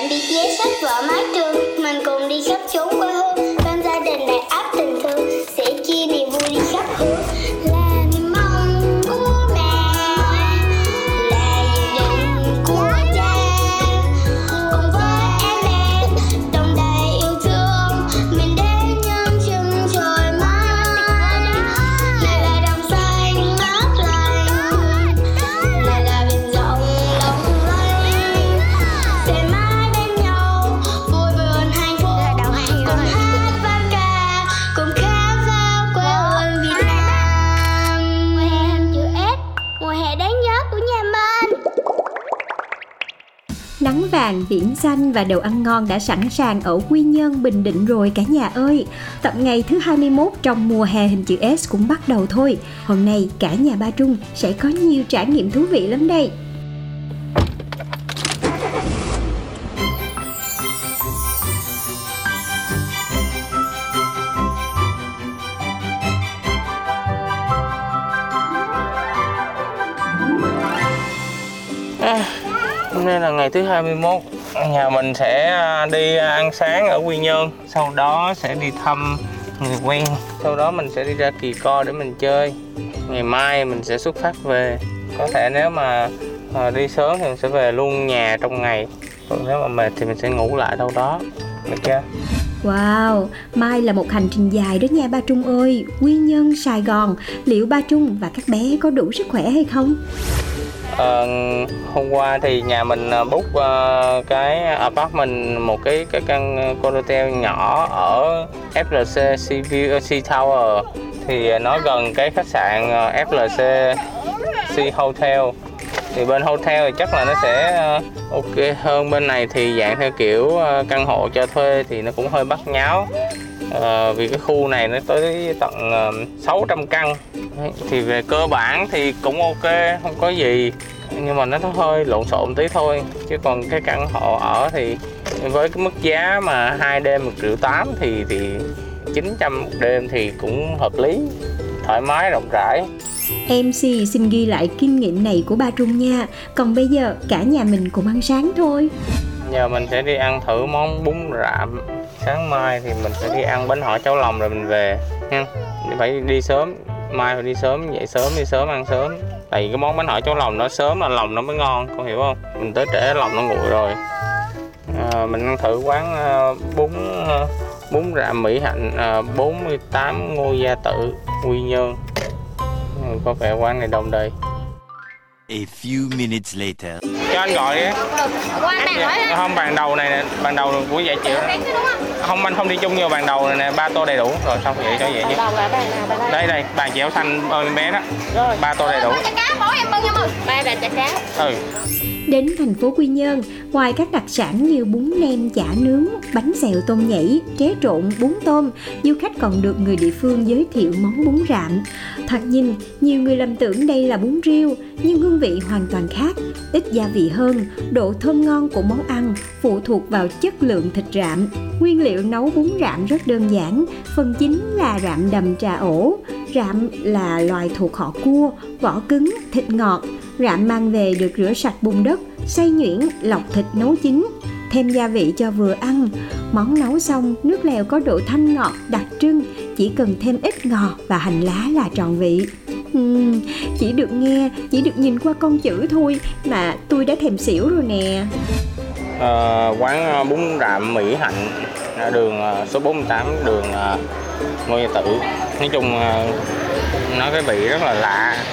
bạn bị giấy sách vở mái trường. Mình cùng đi khắp chốn quê hương, bên gia đình đầy áp tình thương. Nắng biển xanh và đồ ăn ngon đã sẵn sàng ở Quy Nhơn, Bình Định rồi cả nhà ơi. Tập ngày thứ 21 trong mùa hè hình chữ S cũng bắt đầu thôi. Hôm nay cả nhà Ba Trung sẽ có nhiều trải nghiệm thú vị lắm đây. Hôm nay là ngày thứ 21 Nhà mình sẽ à, đi à, ăn sáng ở Quy Nhơn. Sau đó sẽ đi thăm người quen. Sau đó mình sẽ đi ra Kỳ Co để mình chơi. Ngày mai mình sẽ xuất phát về. Có thể nếu mà à, đi sớm thì mình sẽ về luôn nhà trong ngày. Còn nếu mà mệt thì mình sẽ ngủ lại đâu đó. Được chưa? Wow, mai là một hành trình dài đó nha Ba Trung ơi. Quy Nhơn, Sài Gòn, liệu Ba Trung và các bé có đủ sức khỏe hay không? À, hôm qua thì nhà mình ờ, book ờ, cái apartment một cái cái căn ờ, condotel nhỏ ở FLC Sea Sea Tower. Thì nó gần cái khách sạn FLC Sea Hotel. Thì bên hotel thì chắc là nó sẽ ok hơn. Bên này thì dạng theo kiểu căn hộ cho thuê thì nó cũng hơi bắt nháo. Ờ, vì cái khu này nó tới tận ờ, 600 căn Đấy, thì về cơ bản thì cũng ok không có gì nhưng mà nó hơi lộn xộn tí thôi chứ còn cái căn hộ ở thì với cái mức giá mà hai đêm một triệu tám thì thì 900 một đêm thì cũng hợp lý thoải mái rộng rãi MC xin ghi lại kinh nghiệm này của Ba Trung nha. Còn bây giờ cả nhà mình cùng ăn sáng thôi. giờ mình sẽ đi ăn thử món bún rạm sáng mai thì mình sẽ đi ăn bánh hỏi cháo lòng rồi mình về nha phải đi sớm mai phải đi sớm dậy sớm đi sớm ăn sớm. Tại vì cái món bánh hỏi cháo lòng nó sớm là lòng nó mới ngon con hiểu không? Mình tới trễ lòng nó nguội rồi. À, mình ăn thử quán à, bún à, bún rạm mỹ hạnh à, 48 ngô gia tự quy nhơn. Ừ, có vẻ quán này đông đầy A few minutes later. cho anh gọi đi. Qua bạn hỏi Dạ, không bàn đầu này nè bàn đầu của dạ chịu. Không? Anh không đi chung nhiều bàn đầu này nè ba tô đầy đủ. Rồi xong vậy cho vậy chứ đầu là bàn nào bàn đây? Đây đây bàn chéo xanh ơi bé đó. Rồi. Ba tô đầy đủ. Chả cá bỏ em bưng em ơi ba bàn chả cá. Ừ Đến thành phố Quy Nhơn, ngoài các đặc sản như bún nem chả nướng, bánh xèo tôm nhảy, tré trộn, bún tôm, du khách còn được người địa phương giới thiệu món bún rạm. Thoạt nhìn, nhiều người lầm tưởng đây là bún riêu, nhưng hương vị hoàn toàn khác, ít gia vị hơn, độ thơm ngon của món ăn phụ thuộc vào chất lượng thịt rạm. Nguyên liệu nấu bún rạm rất đơn giản, phần chính là rạm đầm trà ổ. Rạm là loài thuộc họ cua, vỏ cứng, thịt ngọt. Rạm mang về được rửa sạch bùn đất, xay nhuyễn, lọc thịt nấu chín. Thêm gia vị cho vừa ăn. Món nấu xong, nước lèo có độ thanh ngọt đặc trưng, chỉ cần thêm ít ngò và hành lá là tròn vị. Uhm, chỉ được nghe, chỉ được nhìn qua con chữ thôi mà tôi đã thèm xỉu rồi nè. À, quán ờ, bún rạm mỹ hạnh đường ờ, số 48 đường ngô gia tự nói chung nói nó cái vị rất là lạ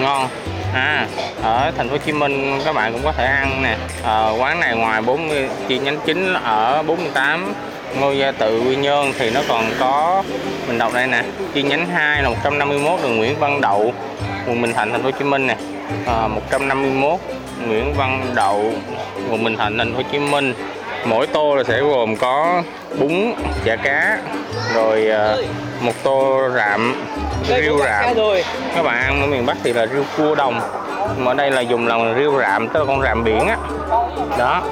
ngon à ở thành phố Hồ Chí Minh các bạn cũng có thể ăn nè. À, quán này ngoài 40 chi nhánh chính ở 48 Ngô Gia Tự Quy Nhơn thì nó còn có mình đọc đây nè chi nhánh 2 là 151 đường Nguyễn Văn Đậu quận Bình Thạnh thành phố Hồ Chí Minh nè. Ờ, à, 151 Nguyễn Văn Đậu quận Bình Thạnh thành phố Hồ Chí Minh mỗi tô là sẽ gồm có bún chả cá rồi ờ, một tô rạm riêu rạm. các bạn ăn ở miền Bắc thì là riêu cua đồng. Mà ở đây là dùng là riêu rạm tức là con rạm biển á. Đó.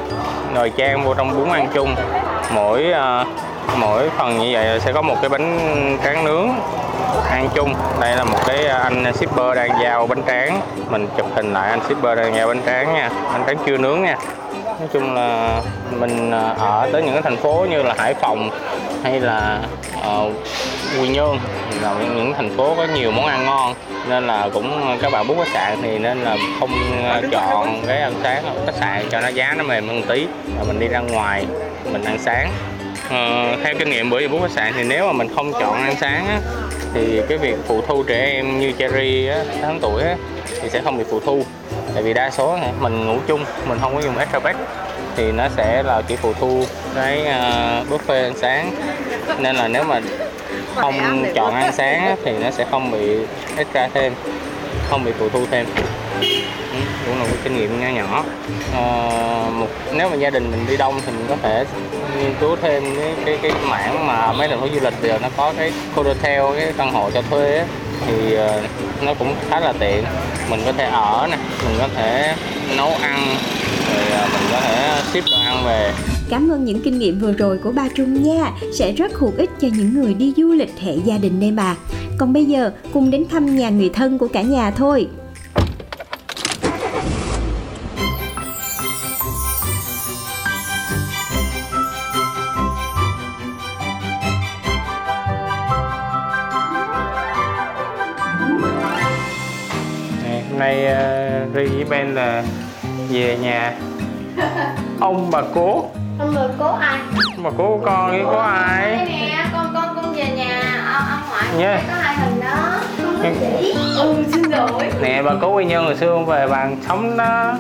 Rồi chan vô trong bún ăn chung. Mỗi ờ, mỗi phần như vậy sẽ có một cái bánh tráng nướng ăn chung. Đây là một cái anh shipper đang giao bánh tráng. Mình chụp hình lại anh shipper đang giao bánh tráng nha. Bánh tráng chưa nướng nha nói chung là mình à, ở tới những cái thành phố như là Hải Phòng hay là uh, Quy Nhơn là những thành phố có nhiều món ăn ngon. Nên là cũng ờ, các bạn bút khách sạn thì nên là không ờ, chọn cái ăn sáng ở khách sạn cho nó giá nó mềm hơn tí. Và mình đi ra ngoài mình ăn sáng. Uh, theo kinh nghiệm bữa giờ bút khách sạn thì nếu mà mình không chọn ăn sáng á, thì cái việc phụ thu trẻ em như Cherry á, 6 tháng tuổi á, thì sẽ không bị phụ thu tại vì đa số này, mình ngủ chung mình không có dùng extra bed thì nó sẽ là chỉ phụ thu cái uh, buffet ăn sáng. Nên là nếu mà không chọn ăn sáng thì nó sẽ không bị extra thêm không bị phụ thu thêm. Ừ, cũng là một kinh nghiệm nhỏ nhỏ. À, một nếu mà gia đình mình đi đông thì mình có thể nghiên cứu thêm cái cái, cái mảng mà mấy thành phố du lịch giờ nó có cái hotel cái căn hộ cho thuê ấy. thì ờ, nó cũng khá là tiện mình có thể ở nè mình có thể nấu ăn rồi à, mình có thể ship đồ ăn về Cảm ơn những kinh nghiệm vừa rồi của ba Trung nha, sẽ rất hữu ích cho những người đi du lịch hệ gia đình đây mà. Còn bây giờ, cùng đến thăm nhà người thân của cả nhà thôi. Hôm nay uh, Ri với Ben là về nhà ông bà cố Ông người cố ai? ông bà cố của con với có ai Đây nè, con con con về nhà ông, ông ngoại Nha. có hai hình đó. Ừ. Ừ, xin lỗi. nè bà cố quy nhơn hồi xưa ông về bàn sống đó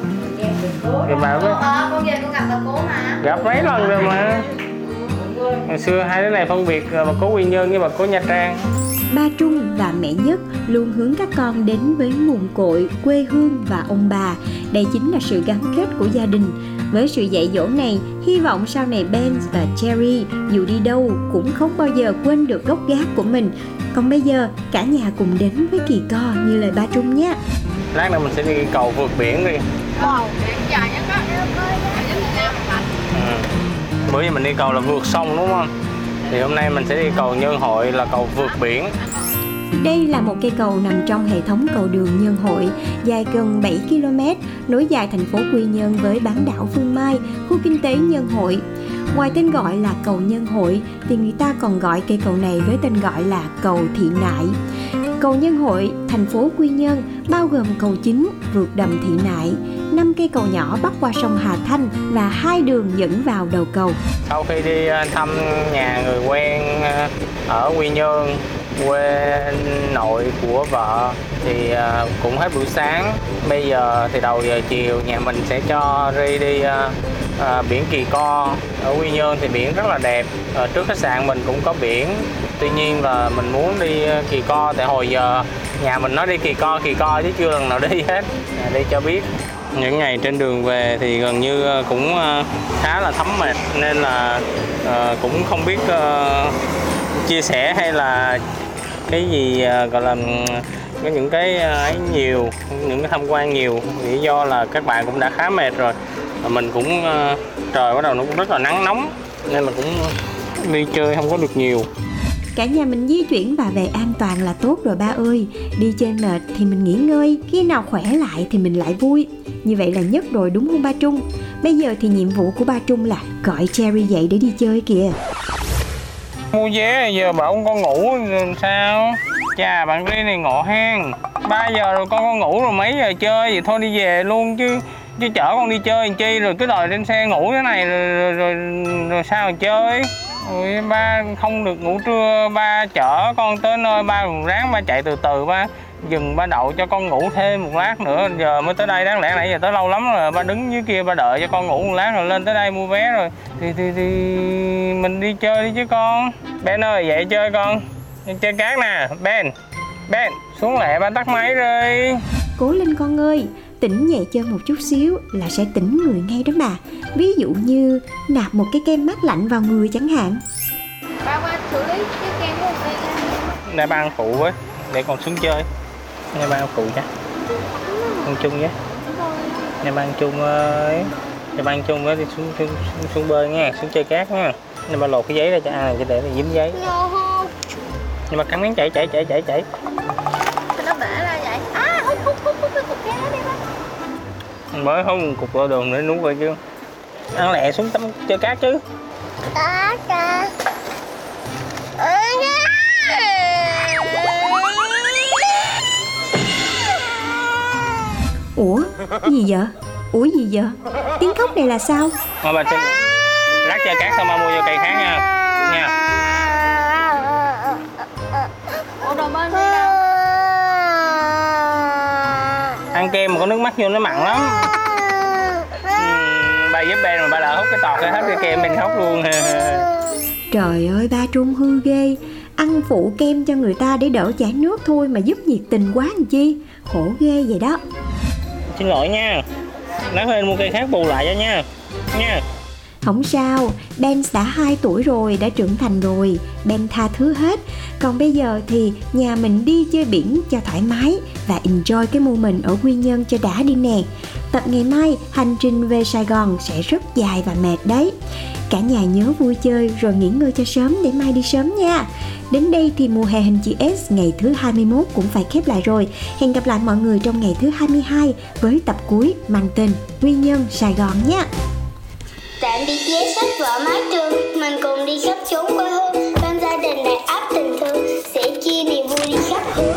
thì bà mới Ờ, con về con gặp bà cố mà. gặp mấy lần rồi mà hồi xưa hai đứa này phân biệt ờ, bà cố quy nhơn với bà cố nha trang Ba Trung và mẹ Nhất luôn hướng các con đến với nguồn cội, quê hương và ông bà. Đây chính là sự gắn kết của gia đình. Với sự dạy dỗ này, hy vọng sau này Ben và Cherry dù đi đâu cũng không bao giờ quên được gốc gác của mình. Còn bây giờ, cả nhà cùng đến với Kỳ Co như lời ba Trung nhé. lát nữa mình sẽ đi cầu vượt biển đi nhất đó. Dài nhất Nam mà. ừ. bữa giờ mình đi cầu là vượt sông đúng không thì hôm nay mình sẽ đi cầu nhân hội là cầu vượt biển Đây là một cây cầu nằm trong hệ thống cầu đường Nhân Hội, dài gần 7 km, nối dài thành phố Quy Nhơn với bán đảo Phương Mai, khu kinh tế Nhân Hội. Ngoài tên gọi là cầu Nhân Hội, thì người ta còn gọi cây cầu này với tên gọi là cầu Thị Nại. Cầu Nhân Hội, thành phố Quy Nhơn, bao gồm cầu chính, vượt đầm Thị Nại, năm cây cầu nhỏ bắc qua sông Hà Thanh và hai đường dẫn vào đầu cầu. sau khi đi à, thăm nhà người quen à, ở quy nhơn quê nội của vợ thì à, cũng hết buổi sáng. Bây giờ thì đầu giờ chiều nhà mình sẽ cho ri đi à, biển kỳ co. Ở quy nhơn thì biển rất là đẹp. Ờ, trước khách sạn mình cũng có biển tuy nhiên là mình muốn đi ờ, kỳ co tại hồi giờ nhà mình nói đi kỳ co kỳ co chứ chưa lần nào đi hết. À, đi cho biết. Những ngày trên đường về thì gần như ờ, cũng ờ, khá là thấm mệt nên là cũng không biết chia sẻ hay là cái gì gọi là có những cái ấy nhiều những cái tham quan nhiều. Lý do là các bạn cũng đã khá mệt rồi. Và mình cũng trời bắt đầu nó cũng rất là nắng nóng nên là cũng đi chơi không có được nhiều. Cả nhà mình di chuyển và về an toàn là tốt rồi ba ơi. Đi chơi mệt thì mình nghỉ ngơi Khi nào khỏe lại thì mình lại vui. Như vậy là nhất rồi đúng không ba Trung? Bây giờ thì nhiệm vụ của ba Trung là Gọi Cherry dậy để đi chơi kìa. Mua vé giờ bảo con con ngủ sao? Chà bạn đi này ngộ hen. 3 giờ rồi con con ngủ rồi mấy giờ chơi? Vậy thôi đi về luôn chứ chứ chở con đi chơi làm chi? Rồi cứ đòi lên xe ngủ thế này rồi rồi, rồi, rồi sao mà chơi? Ui, ba không được ngủ trưa ba chở con tới nơi ba ráng ba chạy từ từ ba dừng ba đậu cho con ngủ thêm một lát nữa. Giờ mới tới đây đáng lẽ nãy giờ tới lâu lắm rồi ba đứng dưới kia ba đợi cho con ngủ một lát rồi lên tới đây mua vé rồi. Thì thì thì mình đi chơi đi chứ con. Ben ơi dậy chơi con. Chơi cát nè. Ben Ben xuống lẹ ba tắt máy rồi Cố lên con ơi Tỉnh nhẹ chân một chút xíu là sẽ tỉnh người ngay đó mà. Ví dụ như nạp một cái kem mát lạnh vào người chẳng hạn. Ba qua xử lý cái kem của mình đi. để ba ăn phụ với để con xuống chơi. Để ba ăn phụ nha. Ăn chung với để ba ăn chung ơi để ba ăn chung với đi xuống xuống, xuống, xuống bơi nha xuống chơi cát nha. Để ba lột cái giấy ra cho ăn này cho để nó dính giấy. Nhưng mà cắn miếng chảy chảy chảy chảy chảy mới một cục đo đường để nuốt rồi chứ. Ăn lẹ xuống tắm chơi cát chứ. Có cơ. ủa? Gì vậy? Ủa gì vậy? Tiếng khóc này là sao? Mà bà chơi lát chơi cát xong mà mua vô cây khác nha. Nha ăn kem mà có nước mắt vô nó mặn lắm. Ừm, ba giúp Ben mà ba lỡ hút cái tọt cái hết cái kem Ben khóc luôn. Trời ơi ba Trung hư ghê. Ăn phụ kem cho người ta để đỡ chảy nước thôi mà giúp nhiệt tình quá làm chi. Khổ ghê vậy đó. Xin lỗi nha. Lát lên mua cây khác bù lại cho nha. Nha không sao, Ben đã 2 tuổi rồi, đã trưởng thành rồi. Ben tha thứ hết. Còn bây giờ thì nhà mình đi chơi biển cho thoải mái Và enjoy cái moment ở Quy Nhơn cho đã đi nè. Tập ngày mai, hành trình về Sài Gòn sẽ rất dài và mệt đấy. Cả nhà nhớ vui chơi rồi nghỉ ngơi cho sớm để mai đi sớm nha. Đến đây thì mùa hè hình chữ S ngày thứ 21 cũng phải khép lại rồi. Hẹn gặp lại mọi người trong ngày thứ 22 với tập cuối mang tên Quy Nhơn Sài Gòn nhé Tạm biệt giấy sách vở mái trường. Mình cùng đi khắp chốn quê hương. Bên gia đình đầy áp tình thương. Sẽ chia niềm vui đi khắp hướng.